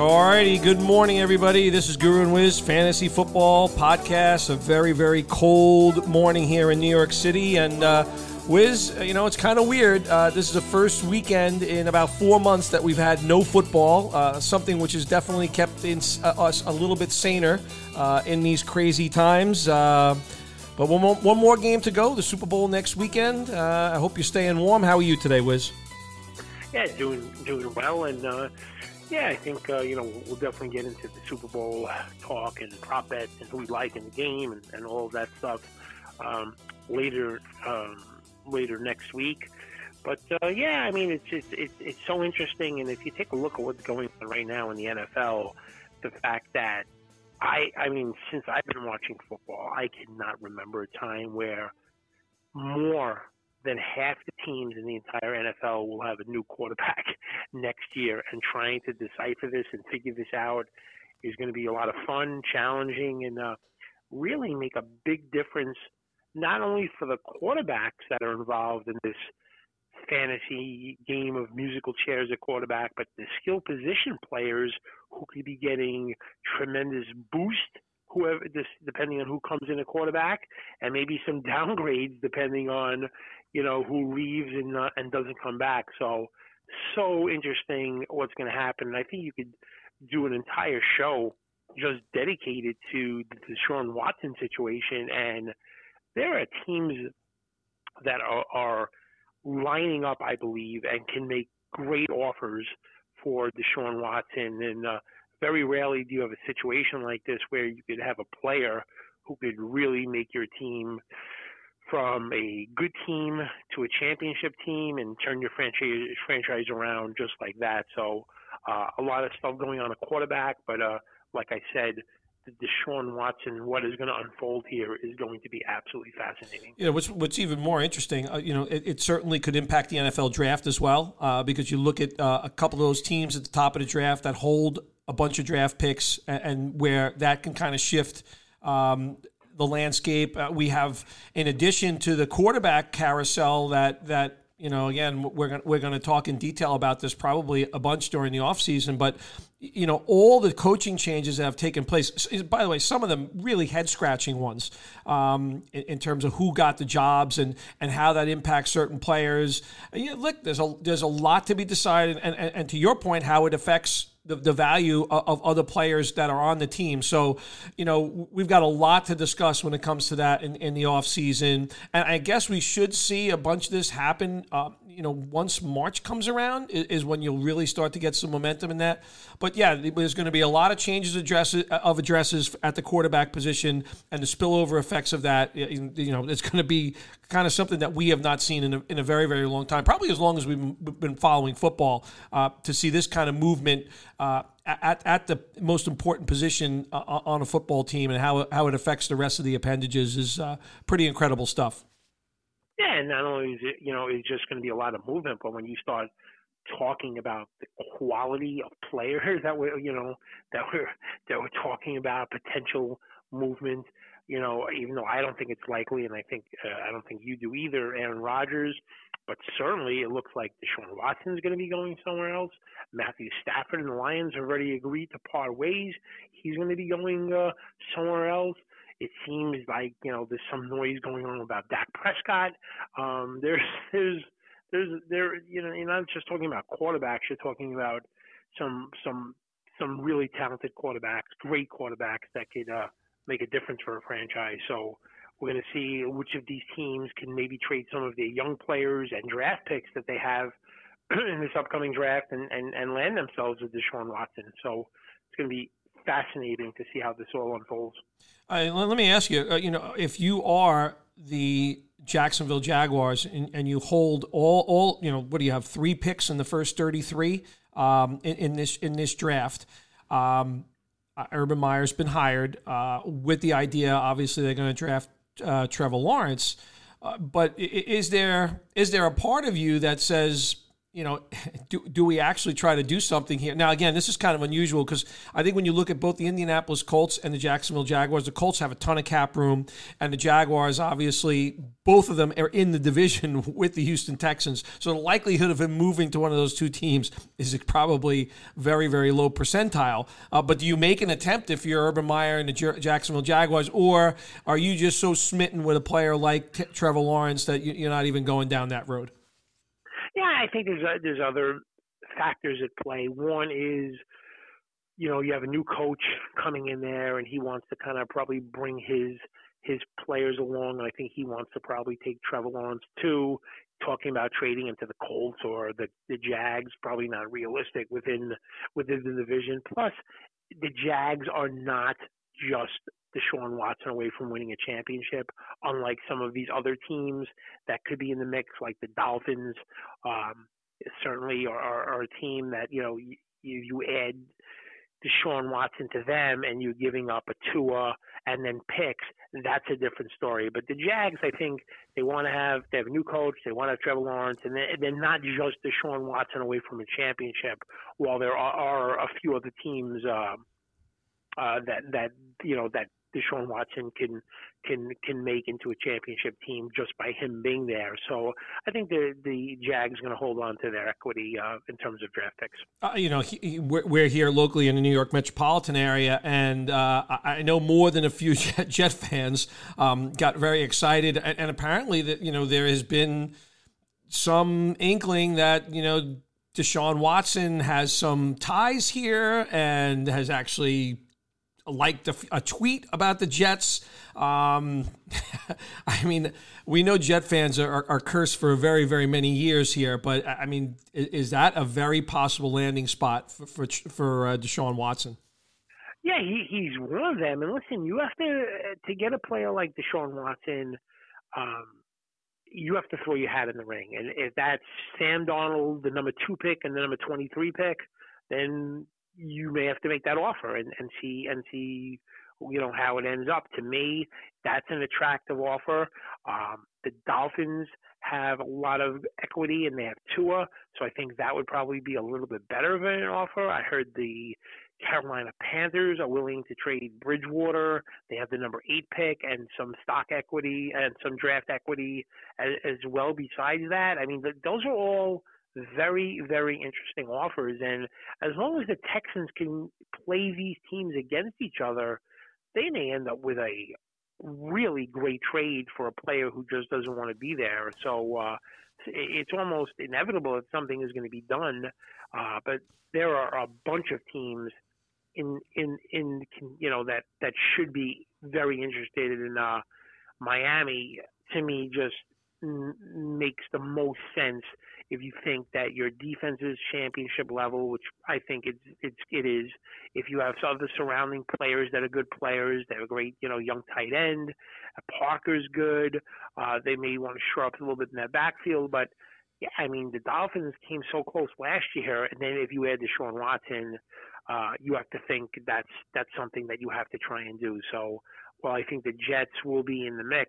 Alrighty, good morning, everybody. This is Guru and Wiz Fantasy Football Podcast. A very, very cold morning here in New York City. And uh, Wiz, you know, it's kind of weird. Uh, this is the first weekend in about four months that we've had no football, uh, something which has definitely kept in, uh, us a little bit saner uh, in these crazy times. Uh, but one more, one more game to go, the Super Bowl next weekend. I hope you're staying warm. How are you today, Wiz? Yeah, doing doing well, and yeah, I think uh, you know we'll definitely get into the Super Bowl talk and prop bets and who we like in the game and, and all that stuff um, later um, later next week. But uh, yeah, I mean it's just it's it's so interesting, and if you take a look at what's going on right now in the NFL, the fact that I I mean since I've been watching football, I cannot remember a time where more than half the teams in the entire NFL will have a new quarterback next year. And trying to decipher this and figure this out is going to be a lot of fun, challenging, and uh, really make a big difference, not only for the quarterbacks that are involved in this fantasy game of musical chairs at quarterback, but the skill position players who could be getting tremendous boost whoever depending on who comes in a quarterback and maybe some downgrades depending on you know, who leaves and uh, and doesn't come back. So so interesting what's going to happen. And I think you could do an entire show just dedicated to the Deshaun Watson situation. And there are teams that are, are lining up, I believe, and can make great offers for Deshaun Watson. And uh, very rarely do you have a situation like this where you could have a player who could really make your team from a good team to a championship team and turn your franchise franchise around just like that. So uh, a lot of stuff going on a quarterback, but uh, like I said, the Deshaun Watson, what is going to unfold here is going to be absolutely fascinating. You know, what's what's even more interesting, uh, you know, it, it, certainly could impact the NFL draft as well, uh, because you look at uh, a couple of those teams at the top of the draft that hold a bunch of draft picks, and, and where that can kind of shift. Um, the landscape. Uh, we have, in addition to the quarterback carousel, that that you know, again, we're gonna, we're going to talk in detail about this probably a bunch during the offseason, but you know, all the coaching changes that have taken place. By the way, some of them really head scratching ones um, in, in, terms of who got the jobs and and how that impacts certain players. You know, look, there's a there's a lot to be decided, and, and, and to your point, how it affects the, the value of, of, other players that are on the team. So, you know, we've got a lot to discuss when it comes to that in, in the offseason. And I guess we should see a bunch of this happen, uh, you know, once March comes around is, is, when you'll really start to get some momentum in that. But yeah, there's going to be a lot of changes addresses, of addresses at the quarterback position and the spillover effects of that. You know, it's going to be kind of something that we have not seen in a, in a very, very long time, probably as long as we've been following football, uh, to see this kind of movement uh, at, at the most important position uh, on a football team and how, how it affects the rest of the appendages is uh, pretty incredible stuff. Yeah, and not only is it, you know, it's just going to be a lot of movement, but when you start talking about the quality of players that we're, you know, that we're, that we're talking about, potential movement, you know, even though I don't think it's likely, and I think uh, I don't think you do either, Aaron Rodgers, but certainly it looks like Deshaun Watson is going to be going somewhere else. Matthew Stafford and the Lions have already agreed to part ways. He's going to be going uh, somewhere else. It seems like you know there's some noise going on about Dak Prescott. Um, there's there's there's there you know you're not just talking about quarterbacks. You're talking about some some some really talented quarterbacks, great quarterbacks that could uh, make a difference for a franchise. So we're going to see which of these teams can maybe trade some of their young players and draft picks that they have in this upcoming draft and, and, and land themselves with Deshaun Watson. So it's going to be fascinating to see how this all unfolds. Let me ask you, uh, you know, if you are the Jacksonville Jaguars and, and, you hold all, all, you know, what do you have? Three picks in the first 33 um, in, in, this, in this draft. Um, uh, Urban Meyer's been hired uh, with the idea. Obviously, they're going to draft uh, Trevor Lawrence. Uh, but is there is there a part of you that says, you know, do, do we actually try to do something here? Now, again, this is kind of unusual because I think when you look at both the Indianapolis Colts and the Jacksonville Jaguars, the Colts have a ton of cap room, and the Jaguars, obviously, both of them are in the division with the Houston Texans. So the likelihood of him moving to one of those two teams is probably very, very low percentile. Uh, but do you make an attempt if you're Urban Meyer and the Jacksonville Jaguars, or are you just so smitten with a player like Trevor Lawrence that you're not even going down that road? Yeah, I think there's uh, there's other factors at play. One is, you know, you have a new coach coming in there, and he wants to kind of probably bring his his players along. And I think he wants to probably take Trevor Lawrence too. Talking about trading into the Colts or the the Jags, probably not realistic within within the division. Plus, the Jags are not just Deshaun Watson away from winning a championship, unlike some of these other teams that could be in the mix, like the Dolphins. Um, certainly are, are, a team that you know you, you add Deshaun Watson to them, and you're giving up a Tua and then picks. That's a different story. But the Jags, I think they want to have they have a new coach, they want to have Trevor Lawrence, and they're, they're not just Deshaun Watson away from a championship. While there are, are a few other teams. Uh, uh, that that you know that Deshaun Watson can can can make into a championship team just by him being there. So I think the the Jags going to hold on to their equity uh, in terms of draft picks. Uh, you know, he, we're here locally in the New York metropolitan area, and uh, I know more than a few Jet, Jet fans um, got very excited, and, and apparently that you know there has been some inkling that you know Deshaun Watson has some ties here and has actually liked a, a tweet about the Jets. Um, I mean, we know Jet fans are, are, cursed for very, very many years here, but I mean, is that a very possible landing spot for for, for uh, Deshaun Watson? Yeah, he, he's one of them. And listen, you have to to get a player like Deshaun Watson. Um, you have to throw your hat in the ring, and if that's Sam Darnold, the number two pick, and the number twenty-three pick, then you may have to make that offer and, and see and see you know how it ends up. To me, that's an attractive offer. Um, the Dolphins have a lot of equity and they have Tua, so I think that would probably be a little bit better of an offer. I heard the Carolina Panthers are willing to trade Bridgewater. They have the number eight pick and some stock equity and some draft equity as, as well. Besides that, I mean, the, those are all very, very interesting offers. And as long as the Texans can play these teams against each other, they may end up with a really great trade for a player who just doesn't want to be there. So uh, it's almost inevitable that something is going to be done. Uh, but there are a bunch of teams in in in you know that that should be very interested in uh, Miami. To me, just makes the most sense if you think that your defense is championship level, which I think it's it's it is. If you have other surrounding players that are good players, they have a great you know young tight end, Parker's good. Uh, they may want to shore up a little bit in that backfield, but yeah, I mean the Dolphins came so close last year, and then if you add Deshaun Watson, uh, you have to think that's that's something that you have to try and do. So, well, I think the Jets will be in the mix,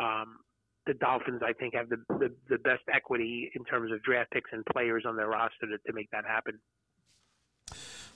um, the Dolphins, I think, have the, the, the best equity in terms of draft picks and players on their roster to, to make that happen.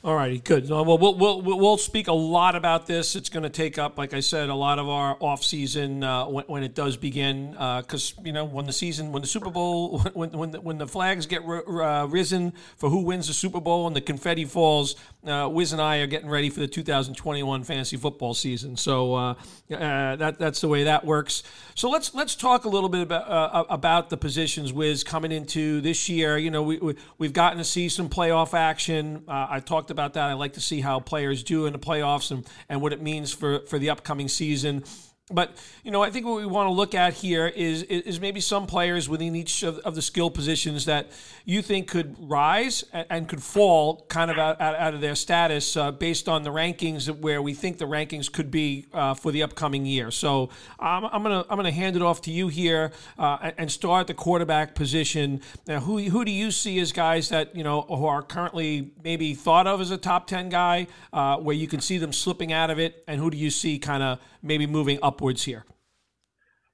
All righty, good. Well, we'll, we'll, we'll speak a lot about this. It's going to take up, like I said, a lot of our off season uh, when, when, it does begin. Because uh, you know, when the season, when the Super Bowl, when when the, when the flags get uh, risen for who wins the Super Bowl and the confetti falls, uh, Wiz and I are getting ready for the 2021 fantasy football season. So uh, uh, that that's the way that works. So let's let's talk a little bit about about the positions, Wiz, coming into this year. You know, we, we have gotten to see some playoff action. I talked about that. I like to see how players do in the playoffs and, and what it means for, for the upcoming season. But you know, I think what we want to look at here is is maybe some players within each of, of the skill positions that you think could rise and, and could fall kind of out, out of their status uh, based on the rankings where we think the rankings could be uh, for the upcoming year. So I'm gonna I'm gonna hand it off to you here uh, and start the quarterback position. Now, who who do you see as guys that you know who are currently maybe thought of as a top ten guy, uh, where you can see them slipping out of it, and who do you see kind of maybe moving upwards here?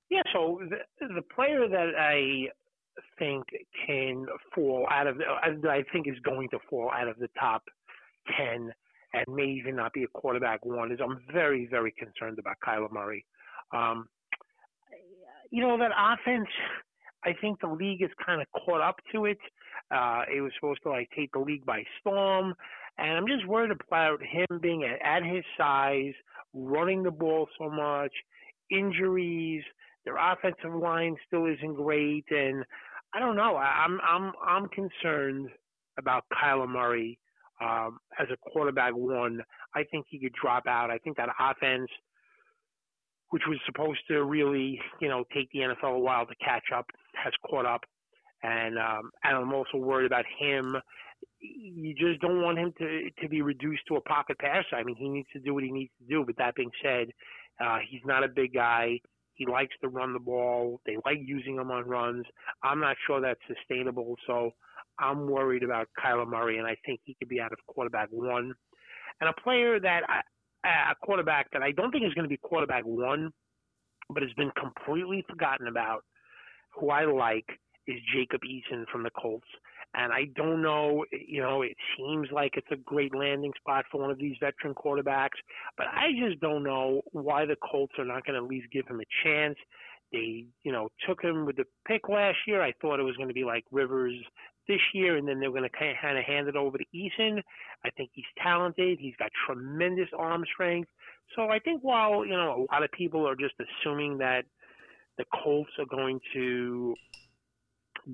Yeah, so the, the player that I think can fall out of, uh, I think is going to fall out of the top 10 and may even not be a quarterback one is I'm very, very concerned about Kyler Murray. Um, you know, that offense, I think the league is kind of caught up to it. Uh, it was supposed to like take the league by storm. And I'm just worried about him being at, at his size, running the ball so much, injuries. Their offensive line still isn't great, and I don't know. I, I'm I'm I'm concerned about Kyler Murray um, as a quarterback one. I think he could drop out. I think that offense, which was supposed to really, you know, take the NFL a while to catch up, has caught up. And um, and I'm also worried about him you just don't want him to to be reduced to a pocket passer. I mean, he needs to do what he needs to do. But that being said, uh, he's not a big guy. He likes to run the ball. They like using him on runs. I'm not sure that's sustainable. So I'm worried about Kyler Murray, and I think he could be out of quarterback one. And a player that I, a quarterback that I don't think is going to be quarterback one, but has been completely forgotten about, who I like, is Jacob Eason from the Colts. And I don't know, you know, it seems like it's a great landing spot for one of these veteran quarterbacks, but I just don't know why the Colts are not going to at least give him a chance. They, you know, took him with the pick last year. I thought it was going to be like Rivers this year, and then they're going to kind of hand it over to Eason. I think he's talented. He's got tremendous arm strength. So I think while, you know, a lot of people are just assuming that the Colts are going to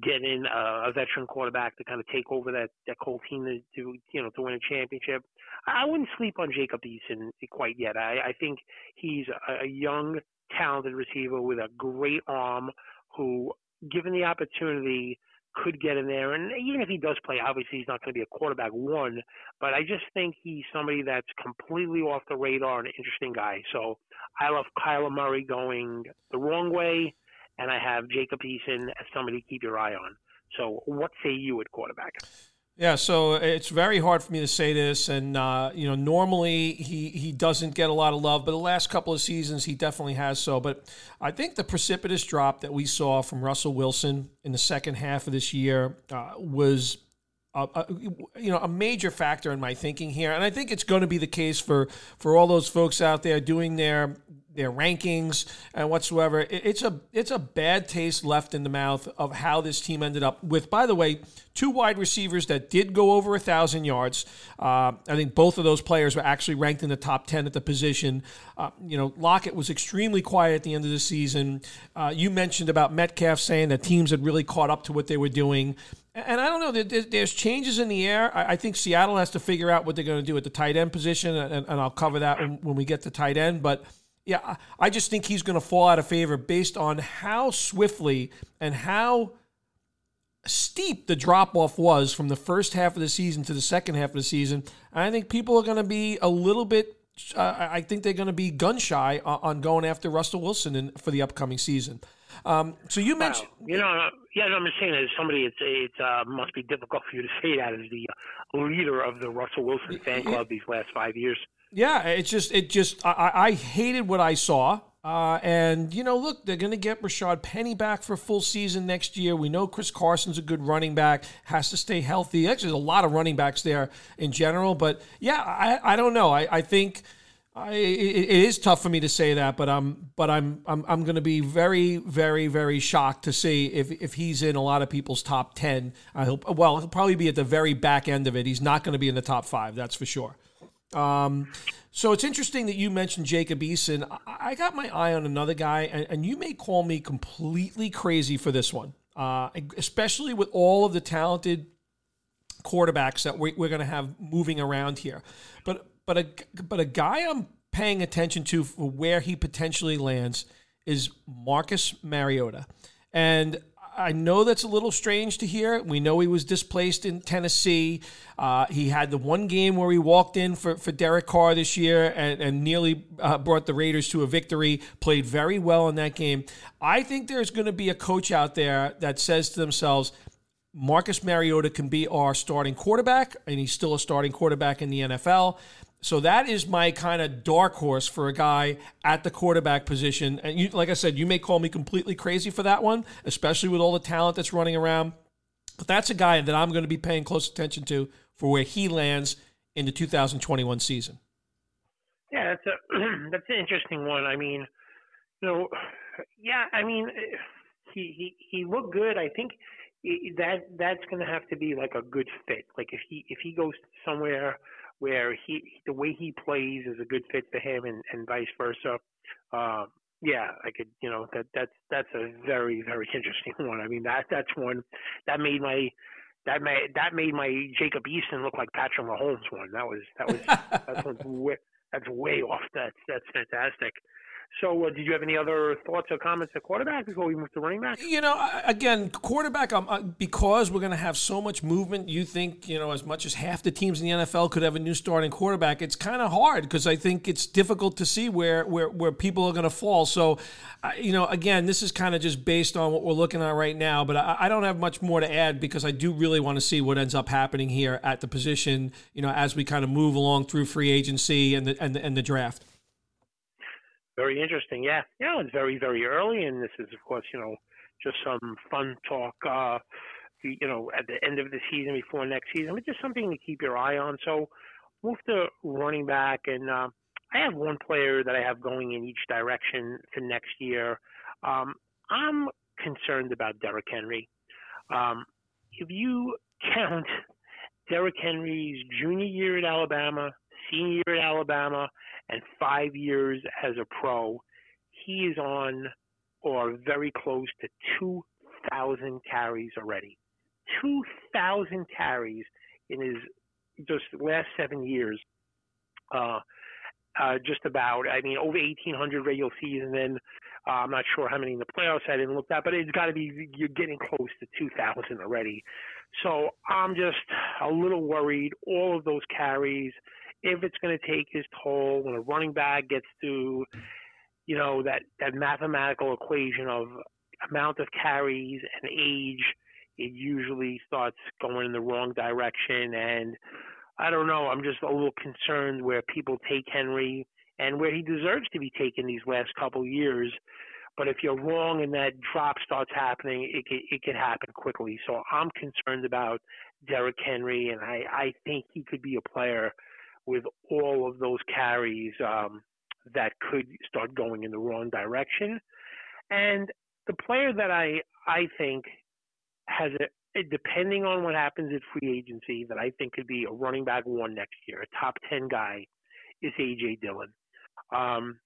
get in a, a veteran quarterback to kind of take over that that whole team to, to you know to win a championship. I wouldn't sleep on Jacob Eason quite yet. I, I think he's a, a young, talented receiver with a great arm who, given the opportunity, could get in there. And even if he does play, obviously he's not going to be a quarterback one. But I just think he's somebody that's completely off the radar and an interesting guy. So I love Kyler Murray going the wrong way and I have Jacob Eason as somebody to keep your eye on. So, what say you at quarterback? Yeah, so it's very hard for me to say this, and uh, you know, normally he he doesn't get a lot of love, but the last couple of seasons he definitely has so. But I think the precipitous drop that we saw from Russell Wilson in the second half of this year uh, was a, a, you know a major factor in my thinking here, and I think it's going to be the case for for all those folks out there doing their their rankings and whatsoever. It's a it's a bad taste left in the mouth of how this team ended up with. By the way, two wide receivers that did go over a thousand yards. Uh, I think both of those players were actually ranked in the top ten at the position. Uh, you know, Lockett was extremely quiet at the end of the season. Uh, you mentioned about Metcalf saying that teams had really caught up to what they were doing. And I don't know. There's changes in the air. I think Seattle has to figure out what they're going to do at the tight end position, and I'll cover that when we get to tight end. But yeah, I just think he's going to fall out of favor based on how swiftly and how steep the drop off was from the first half of the season to the second half of the season. I think people are going to be a little bit. Uh, I think they're going to be gun shy on going after Russell Wilson in, for the upcoming season. Um, so you mentioned, wow. you know, yeah, no, I'm just saying as somebody, it's it uh, must be difficult for you to say that as the leader of the Russell Wilson fan club these last five years. Yeah, it's just it just I, I hated what I saw. Uh, and you know, look, they're going to get Rashaad Penny back for full season next year. We know Chris Carson's a good running back, has to stay healthy. Actually, there's a lot of running backs there in general, but yeah, I, I don't know. I, I think I, it, it is tough for me to say that, but I'm but I'm I'm I'm going to be very very very shocked to see if if he's in a lot of people's top ten. I hope. Well, he'll probably be at the very back end of it. He's not going to be in the top five. That's for sure. Um, so it's interesting that you mentioned Jacob Eason. I, got my eye on another guy, and, and, you may call me completely crazy for this one, uh, especially with all of the talented quarterbacks that we, we're going to have moving around here. But but a but a guy I'm paying attention to for where he potentially lands is Marcus Mariota, and I know that's a little strange to hear. We know he was displaced in Tennessee. Uh, he had the one game where he walked in for, for Derek Carr this year and, and nearly uh, brought the Raiders to a victory, played very well in that game. I think there's going to be a coach out there that says to themselves, Marcus Mariota can be our starting quarterback, and he's still a starting quarterback in the NFL. So that is my kind of dark horse for a guy at the quarterback position. And you, like I said, you may call me completely crazy for that one, especially with all the talent that's running around. But that's a guy that I'm going to be paying close attention to for where he lands in the 2021 season. Yeah, that's a that's an interesting one. I mean, you know, yeah, I mean, he he he looked good. I think that that's going to have to be like a good fit. Like if he if he goes somewhere where he the way he plays is a good fit for him, and and vice versa. Uh, yeah, I could, you know, that that's that's a very very interesting one. I mean, that that's one that made my that made that made my Jacob Eason look like Patrick Mahomes one. That was that was that's way, that's way off. That's that's fantastic. So, uh, did you have any other thoughts or comments at quarterback before we move to running back? You know, again, quarterback, um, uh, because we're going to have so much movement, you think, you know, as much as half the teams in the NFL could have a new starting quarterback, it's kind of hard because I think it's difficult to see where, where, where people are going to fall. So, you know, again, this is kind of just based on what we're looking at right now, but I, I don't have much more to add because I do really want to see what ends up happening here at the position, you know, as we kind of move along through free agency and the, and the, and the draft. Very interesting. Yeah. Yeah, it's very, very early, and this is, of course, you know, just some fun talk, uh, you know, at the end of the season before next season, but just something to keep your eye on. So move to running back, and uh, I have one player that I have going in each direction for next year. Um, I'm concerned about Derrick Henry. Um, if you count Derrick Henry's junior year at Alabama, senior year at Alabama, and five years as a pro, he is on or very close to 2,000 carries already. 2,000 carries in his just last seven years. Uh, uh, just about, I mean, over 1,800 regular season. And uh, I'm not sure how many in the playoffs. I didn't look that, but it's got to be you're getting close to 2,000 already. So I'm just a little worried. All of those carries if it's going to take his toll when a running back gets to, you know, that, that mathematical equation of amount of carries and age, it usually starts going in the wrong direction. And I don't know, I'm just a little concerned where people take Henry and where he deserves to be taken these last couple years. But if you're wrong and that drop starts happening, it could, it could happen quickly. So I'm concerned about Derrick Henry, and I, I think he could be a player – with all of those carries um, that could start going in the wrong direction. And the player that I I think has a depending on what happens at free agency that I think could be a running back one next year, a top ten guy, is AJ Dillon. Um,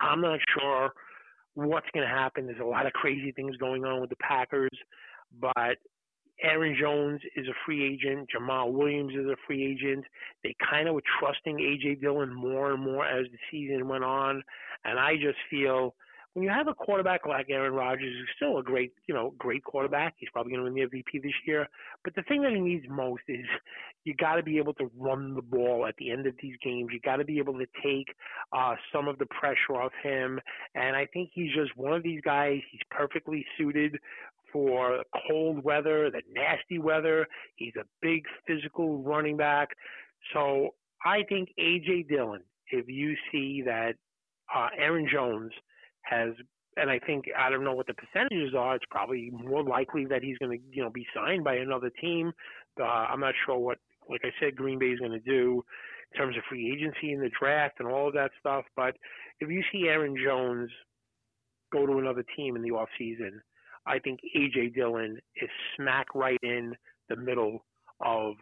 I'm not sure what's going to happen. There's a lot of crazy things going on with the Packers, but Aaron Jones is a free agent. Jamaal Williams is a free agent. They kind of were trusting AJ Dillon more and more as the season went on, and I just feel when you have a quarterback like Aaron Rodgers, who's still a great, you know, great quarterback, he's probably going to win the MVP this year. But the thing that he needs most is you got to be able to run the ball at the end of these games. You got to be able to take uh, some of the pressure off him. And I think he's just one of these guys. He's perfectly suited for cold weather, the nasty weather. He's a big physical running back. So I think AJ Dillon, if you see that uh, Aaron Jones has, and I think I don't know what the percentages are. It's probably more likely that he's going to, you know, be signed by another team. Uh, I'm not sure what, like I said, Green Bay is going to do in terms of free agency in the draft and all of that stuff. But if you see Aaron Jones go to another team in the off season, I think AJ Dillon is smack right in the middle of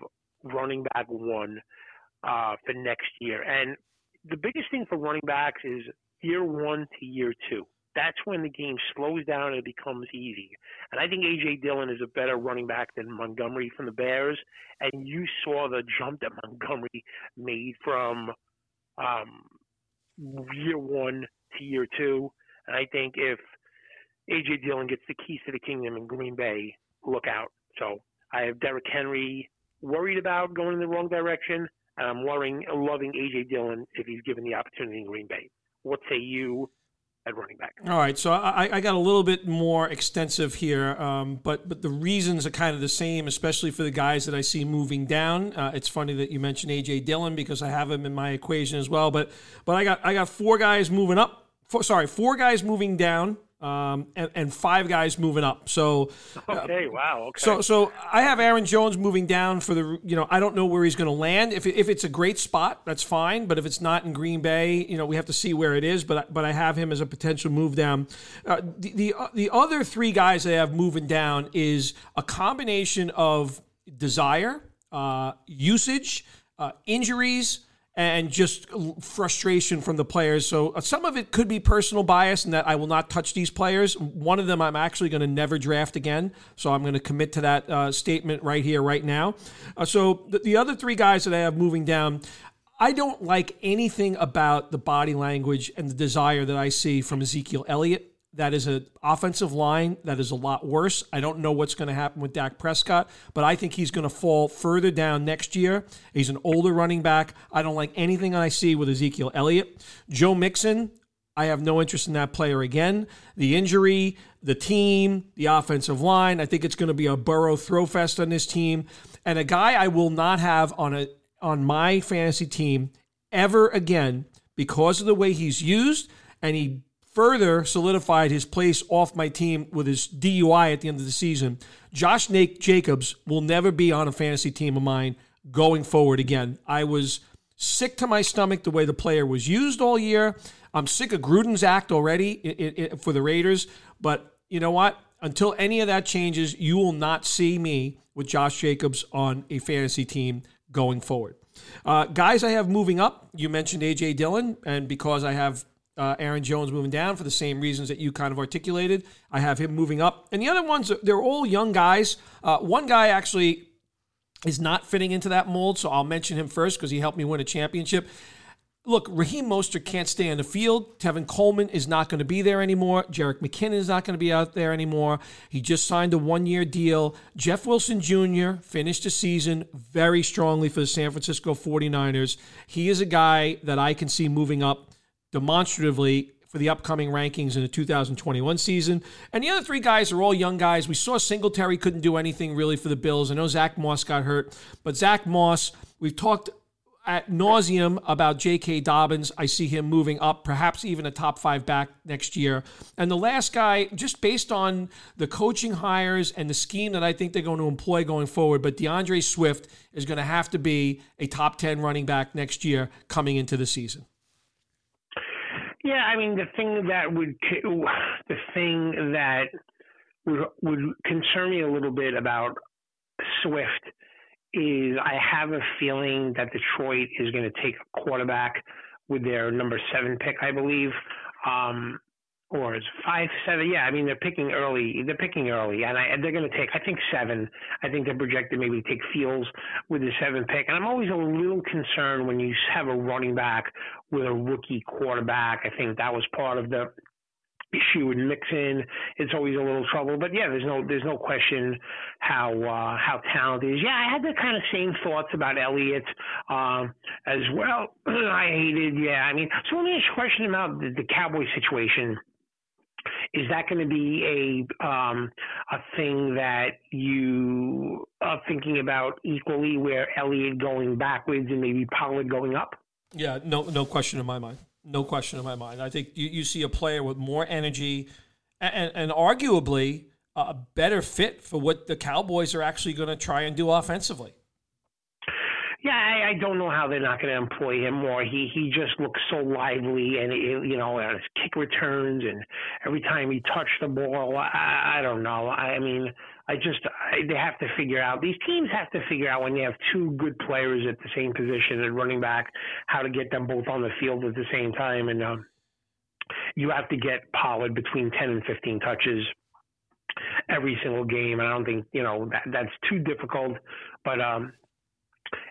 running back one uh, for next year. And the biggest thing for running backs is year one to year two. That's when the game slows down and it becomes easy. And I think AJ Dillon is a better running back than Montgomery from the Bears. And you saw the jump that Montgomery made from um, year one to year two. And I think if AJ Dillon gets the keys to the kingdom in Green Bay, look out. So I have Derrick Henry worried about going in the wrong direction, and I'm worrying, loving AJ Dillon if he's given the opportunity in Green Bay. What say you, at running back. All right, so I, I got a little bit more extensive here, um, but but the reasons are kind of the same, especially for the guys that I see moving down. Uh, it's funny that you mentioned AJ Dillon because I have him in my equation as well. But but I got I got four guys moving up. Four, sorry, four guys moving down um, and, and, five guys moving up. So okay, uh, wow. Okay. So so I have Aaron Jones moving down for the you know I don't know where he's going to land. If if it's a great spot, that's fine. But if it's not in Green Bay, you know we have to see where it is. But but I have him as a potential move down. Uh, the the uh, the other three guys I have moving down is a combination of desire, uh, usage, uh, injuries and just frustration from the players. So uh, some of it could be personal bias and that I will not touch these players. One of them I'm actually going to never draft again. So I'm going to commit to that uh, statement right here, right now. Uh, so the, the other three guys that I have moving down, I don't like anything about the body language and the desire that I see from Ezekiel Elliott. That is an offensive line that is a lot worse. I don't know what's going to happen with Dak Prescott, but I think he's going to fall further down next year. He's an older running back. I don't like anything I see with Ezekiel Elliott. Joe Mixon, I have no interest in that player again. The injury, the team, the offensive line, I think it's going to be a Burrow throw fest on this team. And a guy I will not have on a on my fantasy team ever again because of the way he's used and he further solidified his place off my team with his DUI at the end of the season. Josh Nate Jacobs will never be on a fantasy team of mine going forward again. I was sick to my stomach the way the player was used all year. I'm sick of Gruden's act already for the Raiders, but you know what? Until any of that changes, you will not see me with Josh Jacobs on a fantasy team going forward. Uh, guys, I have moving up. You mentioned AJ Dillon, and because I have uh, Aaron Jones moving down for the same reasons that you kind of articulated. I have him moving up. And the other ones, they're all young guys. Uh, one guy actually is not fitting into that mold, so I'll mention him first because he helped me win a championship. Look, Raheem Mostert can't stay on the field. Tevin Coleman is not going to be there anymore. Jerick McKinnon is not going to be out there anymore. He just signed a one year deal. Jeff Wilson Jr. finished the season very strongly for the San Francisco 49ers. He is a guy that I can see moving up demonstratively for the upcoming rankings in the 2021 season. And the other three guys are all young guys. We saw Singletary couldn't do anything really for the Bills. I know Zach Moss got hurt, but Zach Moss, we've talked at nauseum about J.K. Dobbins. I see him moving up, perhaps even a top five back next year. And the last guy, just based on the coaching hires and the scheme that I think they're going to employ going forward, but D'Andre Swift is going to have to be a top 10 running back next year coming into the season. Yeah, I mean the thing that would the thing that would would concern me a little bit about Swift is I have a feeling that Detroit is going to take a quarterback with their number seven pick, I believe. Um, or five, seven? Yeah, I mean they're picking early. They're picking early, and, I, they're going to take. I think seven. I think they're projected maybe take Fields with the seven pick. And I'm always a little concerned when you have a running back with a rookie quarterback. I think that was part of the issue with Mixon. It's always a little trouble, but yeah, there's no there's no question how uh, how talented is. Yeah, I had the kind of same thoughts about Elliott um, as well. I hated. Yeah, I mean, so let me ask you a question about the, the Cowboy situation. Is that going to be a um, a thing that you are thinking about equally, where Elliott going backwards and maybe Pollard going up? Yeah, no, no question in my mind. No question in my mind. I think you, you see a player with more energy and, and arguably a better fit for what the Cowboys are actually going to try and do offensively. Yeah, I, I don't know how they're not going to employ him more. He he just looks so lively, and you know, his kick returns, and every time he touched the ball, I, I don't know. I mean, I just I, they have to figure out. These teams have to figure out when you have two good players at the same position at running back, how to get them both on the field at the same time, and um, you have to get Pollard between ten and fifteen touches every single game. And I don't think you know that that's too difficult, but um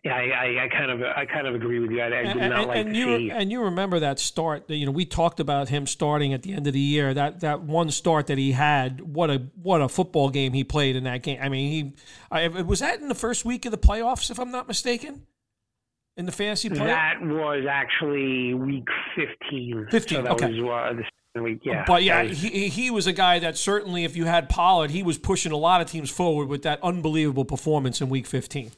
yeah, I, I, I, kind of I kind of agree with you. I, I did and, not like and to you, see. And you remember that start? You know, we talked about him starting at the end of the year. That that one start that he had. What a what a football game he played in that game. I mean, he I, was that in the first week of the playoffs, if I'm not mistaken. In the fantasy play, that was actually week 15. 15. So that okay. was uh, the yeah. But yeah, he, he was a guy that certainly, if you had Pollard, he was pushing a lot of teams forward with that unbelievable performance in Week 15.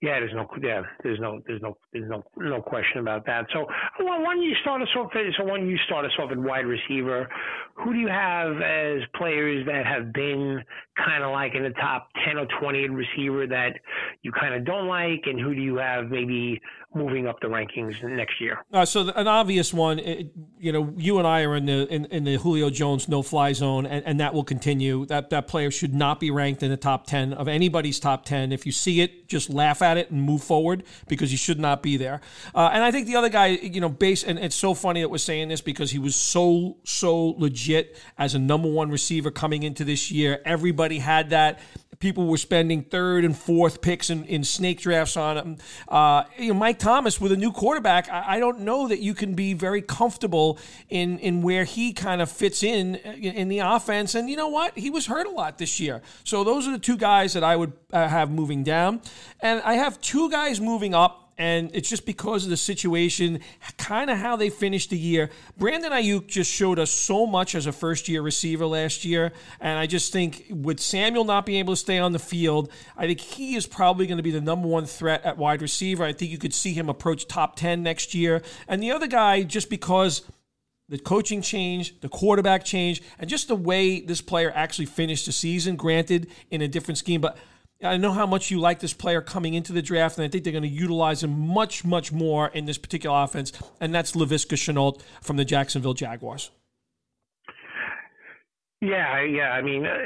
Yeah, there's no yeah, there's no there's no there's no no question about that. So well, why don't you start us off? So why don't you start us off at wide receiver? Who do you have as players that have been kind of like in the top ten or twenty in receiver that you kind of don't like, and who do you have maybe moving up the rankings next year. Uh, so the, an obvious one, it, you know, you and I are in the in, in the Julio Jones no fly zone, and, and that will continue. That that player should not be ranked in the top ten of anybody's top ten. If you see it, just laugh at it and move forward because he should not be there. Uh, and I think the other guy, you know, base, and it's so funny that we're saying this because he was so so legit as a number one receiver coming into this year. Everybody had that people were spending third and fourth picks in, in snake drafts on him. Uh, you know, Mike Thomas with a new quarterback, I, I, don't know that you can be very comfortable in in where he kind of fits in in the offense. And you know what? He was hurt a lot this year. So those are the two guys that I would uh, have moving down, and I have two guys moving up and it's just because of the situation, kind of how they finished the year. Brandon Aiyuk just showed us so much as a first year receiver last year, and I just think with Samuel not being able to stay on the field, I think he is probably going to be the number one threat at wide receiver. I think you could see him approach top 10 next year. And the other guy, just because the coaching change, the quarterback change, and just the way this player actually finished the season, granted in a different scheme, but I know how much you like this player coming into the draft, and I think they're going to utilize him much, much more in this particular offense, and that's Laviska Shenault from the Jacksonville Jaguars. Yeah, yeah. I mean, uh,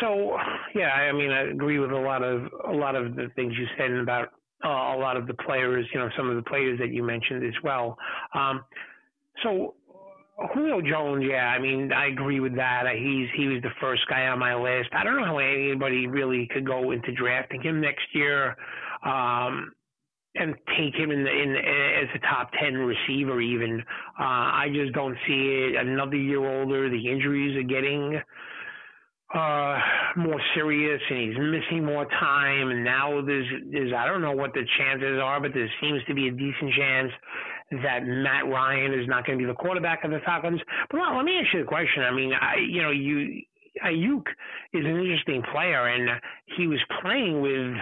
so yeah. I mean, I agree with a lot of a lot of the things you said about uh, a lot of the players. You know, some of the players that you mentioned as well. Um, so Julio Jones, yeah, I mean, I agree with that. He's he was the first guy on my list. I don't know how anybody really could go into drafting him next year, um, and take him in the in as a top ten receiver. Even uh, I just don't see it. Another year older, the injuries are getting uh more serious and he's missing more time and now there's there's I don't know what the chances are but there seems to be a decent chance that Matt Ryan is not going to be the quarterback of the Falcons. But well, let me ask you a question. I mean, I, you know, you Aiyuk is an interesting player, and he was playing with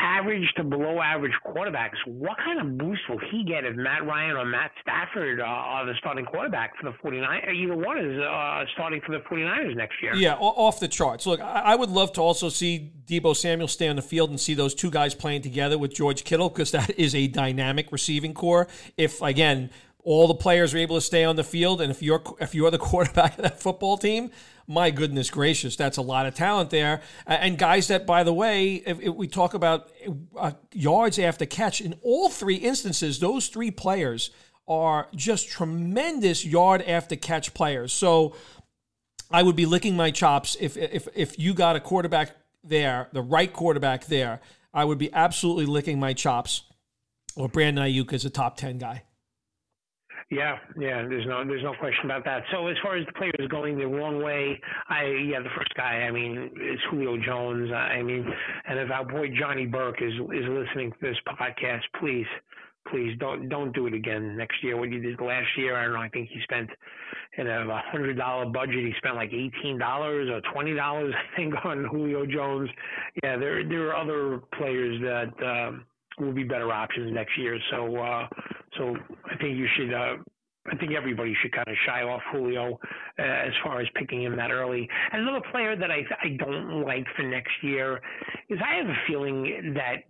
average to below average quarterbacks. What kind of boost will he get if Matt Ryan or Matt Stafford uh, are the starting quarterback for the 49ers? Either one is uh, starting for the 49ers next year. Yeah, off the charts. Look, I would love to also see Deebo Samuel stay on the field and see those two guys playing together with George Kittle because that is a dynamic receiving corps. If, again, all the players are able to stay on the field, and if you're if you're the quarterback of that football team, my goodness gracious, that's a lot of talent there. And guys that, by the way, if, if we talk about uh, yards after catch, in all three instances, those three players are just tremendous yard after catch players. So I would be licking my chops if if if you got a quarterback there, the right quarterback there. I would be absolutely licking my chops. Or Brandon Aiyuk is a top ten guy. Yeah, yeah. There's no there's no question about that. So as far as the players going the wrong way, I yeah, the first guy. I mean, is Julio Jones. I mean, and if our boy Johnny Burke is is listening to this podcast, please, please don't don't do it again next year. What you did last year, I don't know. I think he spent in a hundred dollar budget. He spent like eighteen dollars or twenty dollars, I think, on Julio Jones. Yeah, there there are other players that. Um, will be better options next year. So, uh, so I think you should. Uh, I think everybody should kind of shy off Julio uh, as far as picking him that early. And another player that I I don't like for next year is I have a feeling that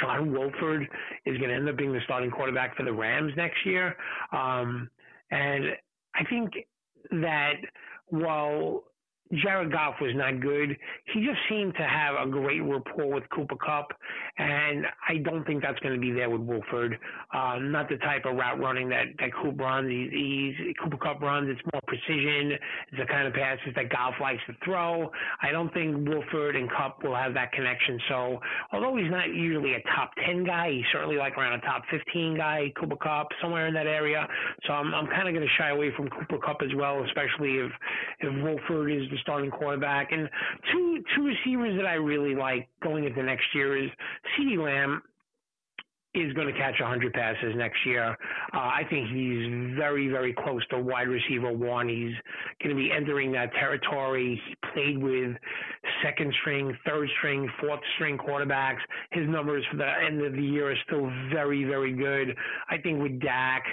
John Wolford is going to end up being the starting quarterback for the Rams next year. Um, and I think that while Jared Goff was not good. He just seemed to have a great rapport with Cooper Kupp, and I don't think that's going to be there with Wolford. Uh, not the type of route running that that Cooper runs. He's, he's Cooper Kupp runs. It's more precision. It's the kind of passes that Goff likes to throw. I don't think Wolford and Kupp will have that connection. So, although he's not usually a top ten guy, he's certainly like around a top fifteen guy. Cooper Kupp somewhere in that area. So I'm I'm kind of going to shy away from Cooper Kupp as well, especially if if Wolford is the starting quarterback. And two two receivers that I really like going into next year is CeeDee Lamb is going to catch 100 passes next year. Uh, I think he's very, very close to wide receiver one. He's going to be entering that territory. He played with second string, third string, fourth string quarterbacks. His numbers for the end of the year are still very, very good. I think with Dak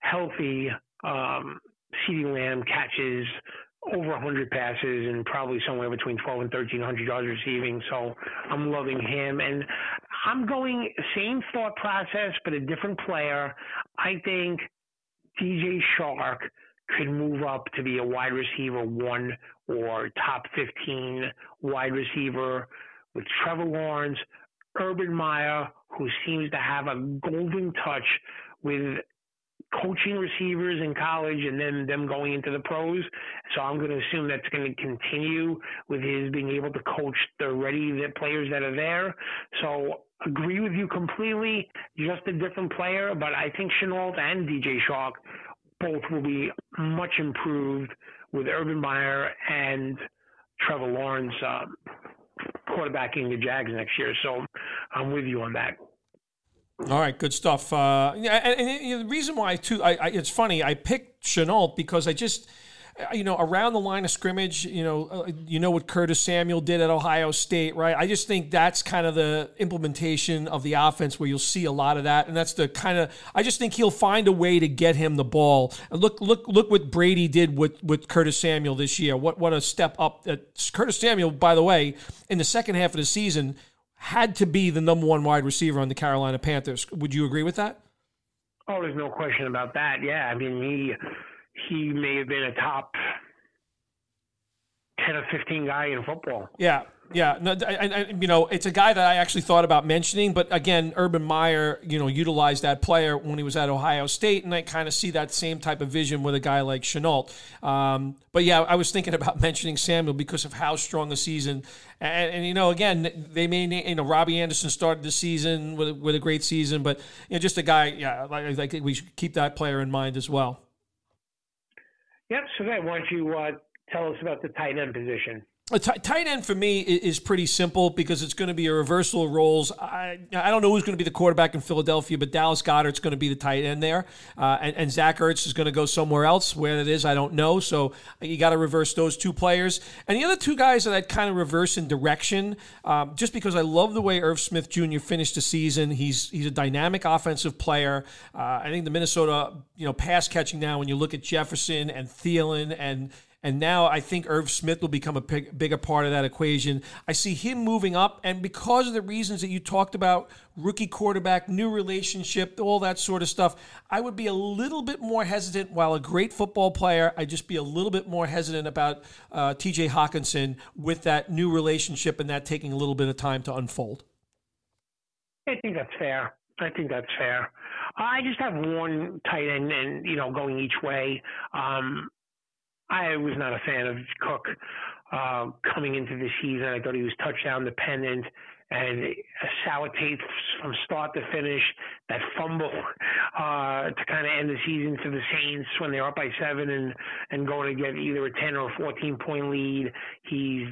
healthy, um, CeeDee Lamb catches over 100 passes and probably somewhere between 12 and 1300 yards receiving. So I'm loving him. And I'm going same thought process, but a different player. I think DJ Chark could move up to be a wide receiver one or top 15 wide receiver with Trevor Lawrence, Urban Meyer, who seems to have a golden touch with coaching receivers in college and then them going into the pros. So I'm going to assume that's going to continue with his being able to coach the ready the players that are there. So agree with you completely. Just a different player, but I think Shenault and DJ Chark both will be much improved with Urban Meyer and Trevor Lawrence uh, quarterbacking the Jags next year. So I'm with you on that. All right, good stuff. Uh, and, and, the reason why too, I, I, it's funny. I picked Shenault because I just, you know, around the line of scrimmage, you know, uh, you know what Curtis Samuel did at Ohio State, right? I just think that's kind of the implementation of the offense where you'll see a lot of that, and that's the kind of. I just think he'll find a way to get him the ball. And look, look, look what Brady did with with Curtis Samuel this year. What what a step up! That Curtis Samuel, by the way, in the second half of the season had to be the number one wide receiver on the Carolina Panthers. Would you agree with that? Oh, there's no question about that. Yeah, I mean he he may have been a top ten or fifteen guy in football. Yeah, yeah, no, and, and, you know, it's a guy that I actually thought about mentioning, but again, Urban Meyer, you know, utilized that player when he was at Ohio State, and I kind of see that same type of vision with a guy like Shenault. Um, but yeah, I was thinking about mentioning Samuel because of how strong the season, and, and, you know, again, they may, you know, Robbie Anderson started the season with with a great season, but you know, just a guy, yeah, like, like we should keep that player in mind as well. Yep. So then, why don't you uh, tell us about the tight end position? a t- tight end for me is pretty simple because it's going to be a reversal of roles. I, I don't know who's going to be the quarterback in Philadelphia, but Dallas Goedert's going to be the tight end there, uh, and, and, Zach Ertz is going to go somewhere else. Where it is, I don't know. So you got to reverse those two players. And the other two guys that I'd kind of reverse in direction, um, just because I love the way Irv Smith Jr. finished the season. He's he's a dynamic offensive player. Uh, I think the Minnesota you know pass catching now, when you look at Jefferson and Thielen and and now I think Irv Smith will become a big, bigger part of that equation. I see him moving up. And because of the reasons that you talked about rookie quarterback, new relationship, all that sort of stuff I would be a little bit more hesitant. While a great football player, I'd just be a little bit more hesitant about uh, TJ Hockenson with that new relationship and that taking a little bit of time to unfold. I think that's fair. I think that's fair. I just have one tight end, and you know, going each way. Um, I was not a fan of Cook uh, coming into the season. I thought he was touchdown dependent and taste from start to finish. That fumble uh, to kind of end the season for the Saints when they're up by seven and and going to get either a ten or a fourteen point lead. He's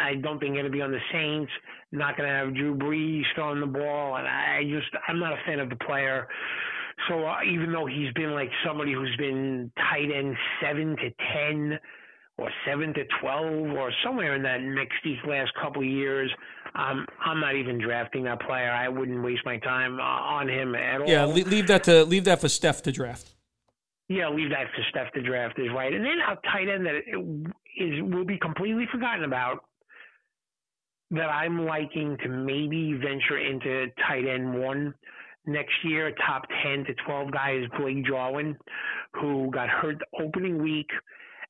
I don't think going to be on the Saints. Not going to have Drew Brees throwing the ball, and I just I'm not a fan of the player. So uh, even though he's been like somebody who's been tight end seven to ten or seven to twelve or somewhere in that mix these last couple of years, um, I'm not even drafting that player. I wouldn't waste my time uh, on him at all. Yeah, leave that to leave that for Steph to draft. Yeah, leave that for Steph to draft is right. And then a tight end that is will be completely forgotten about that I'm liking to maybe venture into tight end one next year, top 10 to 12 guy is Blake Jarwin, who got hurt the opening week.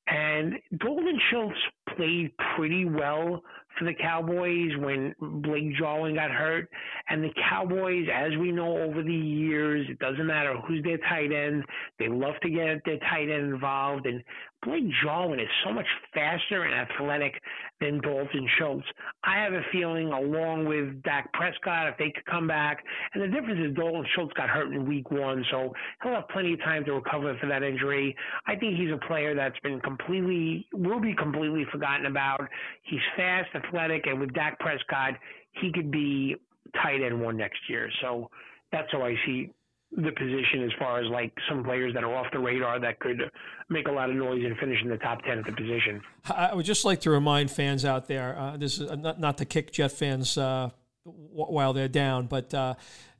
And Dalton Schultz played pretty well for the Cowboys when Blake Jarwin got hurt. And the Cowboys, as we know over the years, it doesn't matter who's their tight end, they love to get their tight end involved. And Blake Jarwin is so much faster and athletic than Dalton Schultz. I have a feeling, along with Dak Prescott, if they could come back, and the difference is Dalton Schultz got hurt in week one, so he'll have plenty of time to recover for that injury. I think he's a player that's been completely, will be completely forgotten about. He's fast, athletic, and with Dak Prescott, he could be tight end one next year. So that's how I see the position as far as like some players that are off the radar that could make a lot of noise and finish in the top 10 at the position. I would just like to remind fans out there uh, this is not, not to kick Jet fans uh, while they're down, but uh,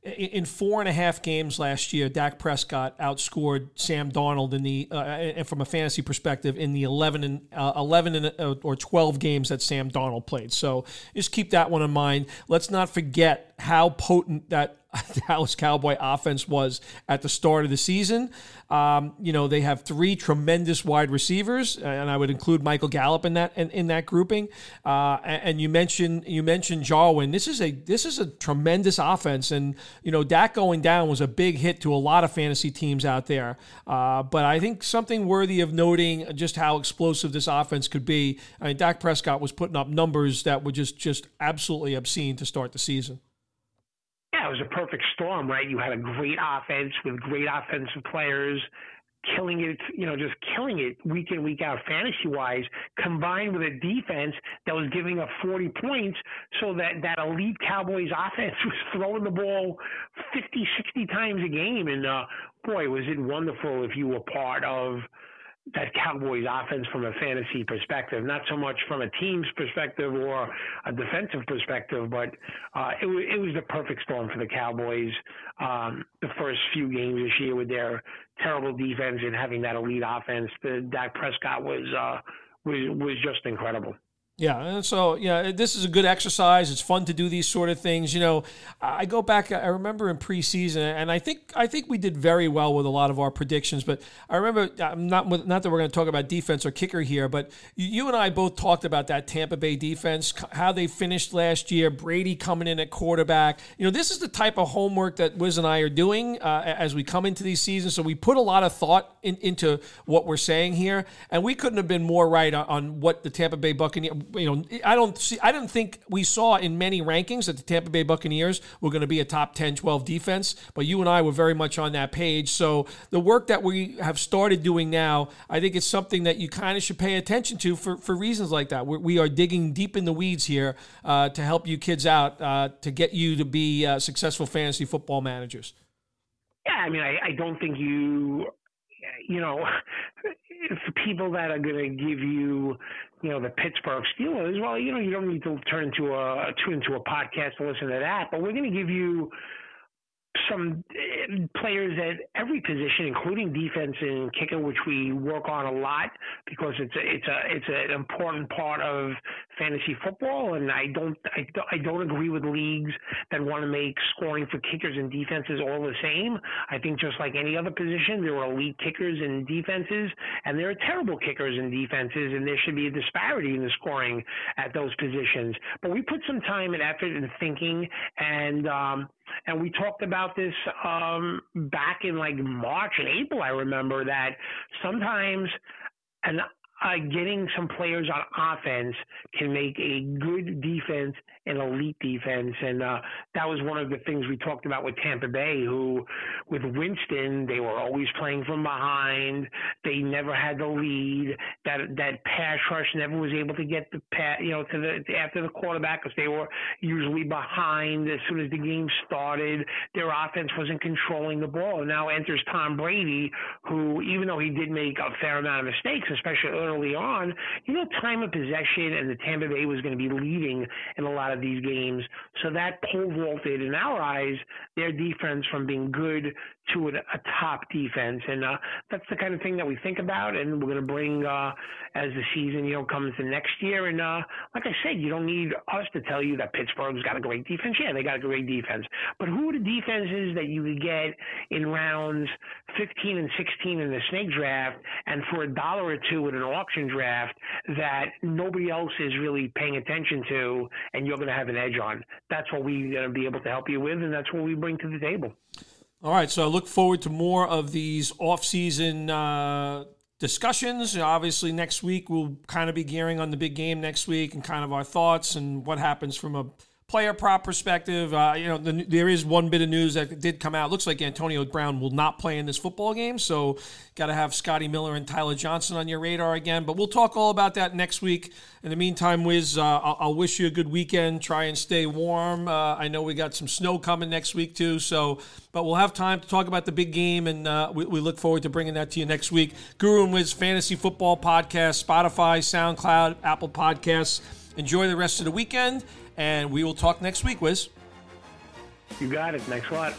in four and a half games last year, Dak Prescott outscored Sam Darnold in the uh, from a fantasy perspective in the 11 and uh, 11 and, uh, or 12 games that Sam Darnold played. So just keep that one in mind. Let's not forget how potent that Dallas Cowboy offense was at the start of the season. Um, you know, they have three tremendous wide receivers, and I would include Michael Gallup in that in, in that grouping. Uh, and you mentioned you mentioned Jarwin. This is a this is a tremendous offense, and you know Dak going down was a big hit to a lot of fantasy teams out there. Uh, but I think something worthy of noting just how explosive this offense could be. I mean, Dak Prescott was putting up numbers that were just just absolutely obscene to start the season yeah, it was a perfect storm, right? You had a great offense with great offensive players, killing it, you know, just killing it week in, week out, fantasy wise, combined with a defense that was giving up 40 points so that that elite Cowboys offense was throwing the ball 50, 60 times a game. And uh, boy, was it wonderful if you were part of that Cowboys offense from a fantasy perspective, not so much from a team's perspective or a defensive perspective, but uh, it, w- it was the perfect storm for the Cowboys. Um, the first few games this year with their terrible defense and having that elite offense, the Dak Prescott was uh, was was just incredible. Yeah, so yeah, this is a good exercise. It's fun to do these sort of things. You know, I go back. I remember in preseason, and I think I think we did very well with a lot of our predictions. But I remember not not that we're going to talk about defense or kicker here, but you and I both talked about that Tampa Bay defense, how they finished last year. Brady coming in at quarterback. You know, this is the type of homework that Wiz and I are doing uh, as we come into these seasons. So we put a lot of thought in, into what we're saying here, and we couldn't have been more right on, on what the Tampa Bay Buccaneers you know, I don't see, I didn't think we saw in many rankings that the Tampa Bay Buccaneers were going to be a top 10, 12 defense, but you and I were very much on that page. So the work that we have started doing now, I think it's something that you kind of should pay attention to for, for reasons like that. We're, we are digging deep in the weeds here uh, to help you kids out uh, to get you to be uh, successful fantasy football managers. Yeah, I mean, I, I don't think you, you know, people that are going to give you, you know, the Pittsburgh Steelers, well, you know, you don't need to turn to a tune into a podcast to listen to that, but we're going to give you some eh, players at every position, including defense and kicker, which we work on a lot because it's a, it's a it's an important part of fantasy football. And I don't I, I don't agree with leagues that want to make scoring for kickers and defenses all the same. I think just like any other position, there are elite kickers and defenses, and there are terrible kickers and defenses, and there should be a disparity in the scoring at those positions. But we put some time and effort and thinking and um, and we talked about this um, back in like March and April. I remember that sometimes an uh, getting some players on offense can make a good defense an elite defense. And uh, that was one of the things we talked about with Tampa Bay, who, with Winston, they were always playing from behind. They never had the lead. That that pass rush never was able to get the pass, you know, to the after the quarterback because they were usually behind as soon as the game started. Their offense wasn't controlling the ball. Now enters Tom Brady, who, even though he did make a fair amount of mistakes, especially early on, you know, time of possession and the Tampa Bay was going to be leading in a lot of these games. So that pole vaulted, in our eyes, their defense from being good to a, a top defense. And uh, that's the kind of thing that we think about, and we're going to bring uh, as the season, you know, comes to next year. And uh, like I said, you don't need us to tell you that Pittsburgh's got a great defense. Yeah, they got a great defense. But who are the defenses that you could get in rounds 15 and 16 in the snake draft, and for a dollar or two in an auction draft that nobody else is really paying attention to, and you're going to have an edge on? That's what we're going to be able to help you with, and that's what we bring to the table. All right, so I look forward to more of these off-season uh, discussions. Obviously, next week we'll kind of be gearing on the big game next week and kind of our thoughts and what happens from a player prop perspective, uh, you know, the, there is one bit of news that did come out. It looks like Antonio Brown will not play in this football game, so got to have Scotty Miller and Tyler Johnson on your radar again. But we'll talk all about that next week. In the meantime, Wiz, uh, I'll, I'll, wish you a good weekend. Try and stay warm. Uh, I know we got some snow coming next week too, so but we'll have time to talk about the big game, and uh, we, we, look forward to bringing that to you next week. Guru and Wiz Fantasy Football Podcast, Spotify, SoundCloud, Apple Podcasts. Enjoy the rest of the weekend and we will talk next week, Wiz. You got it. Thanks a lot.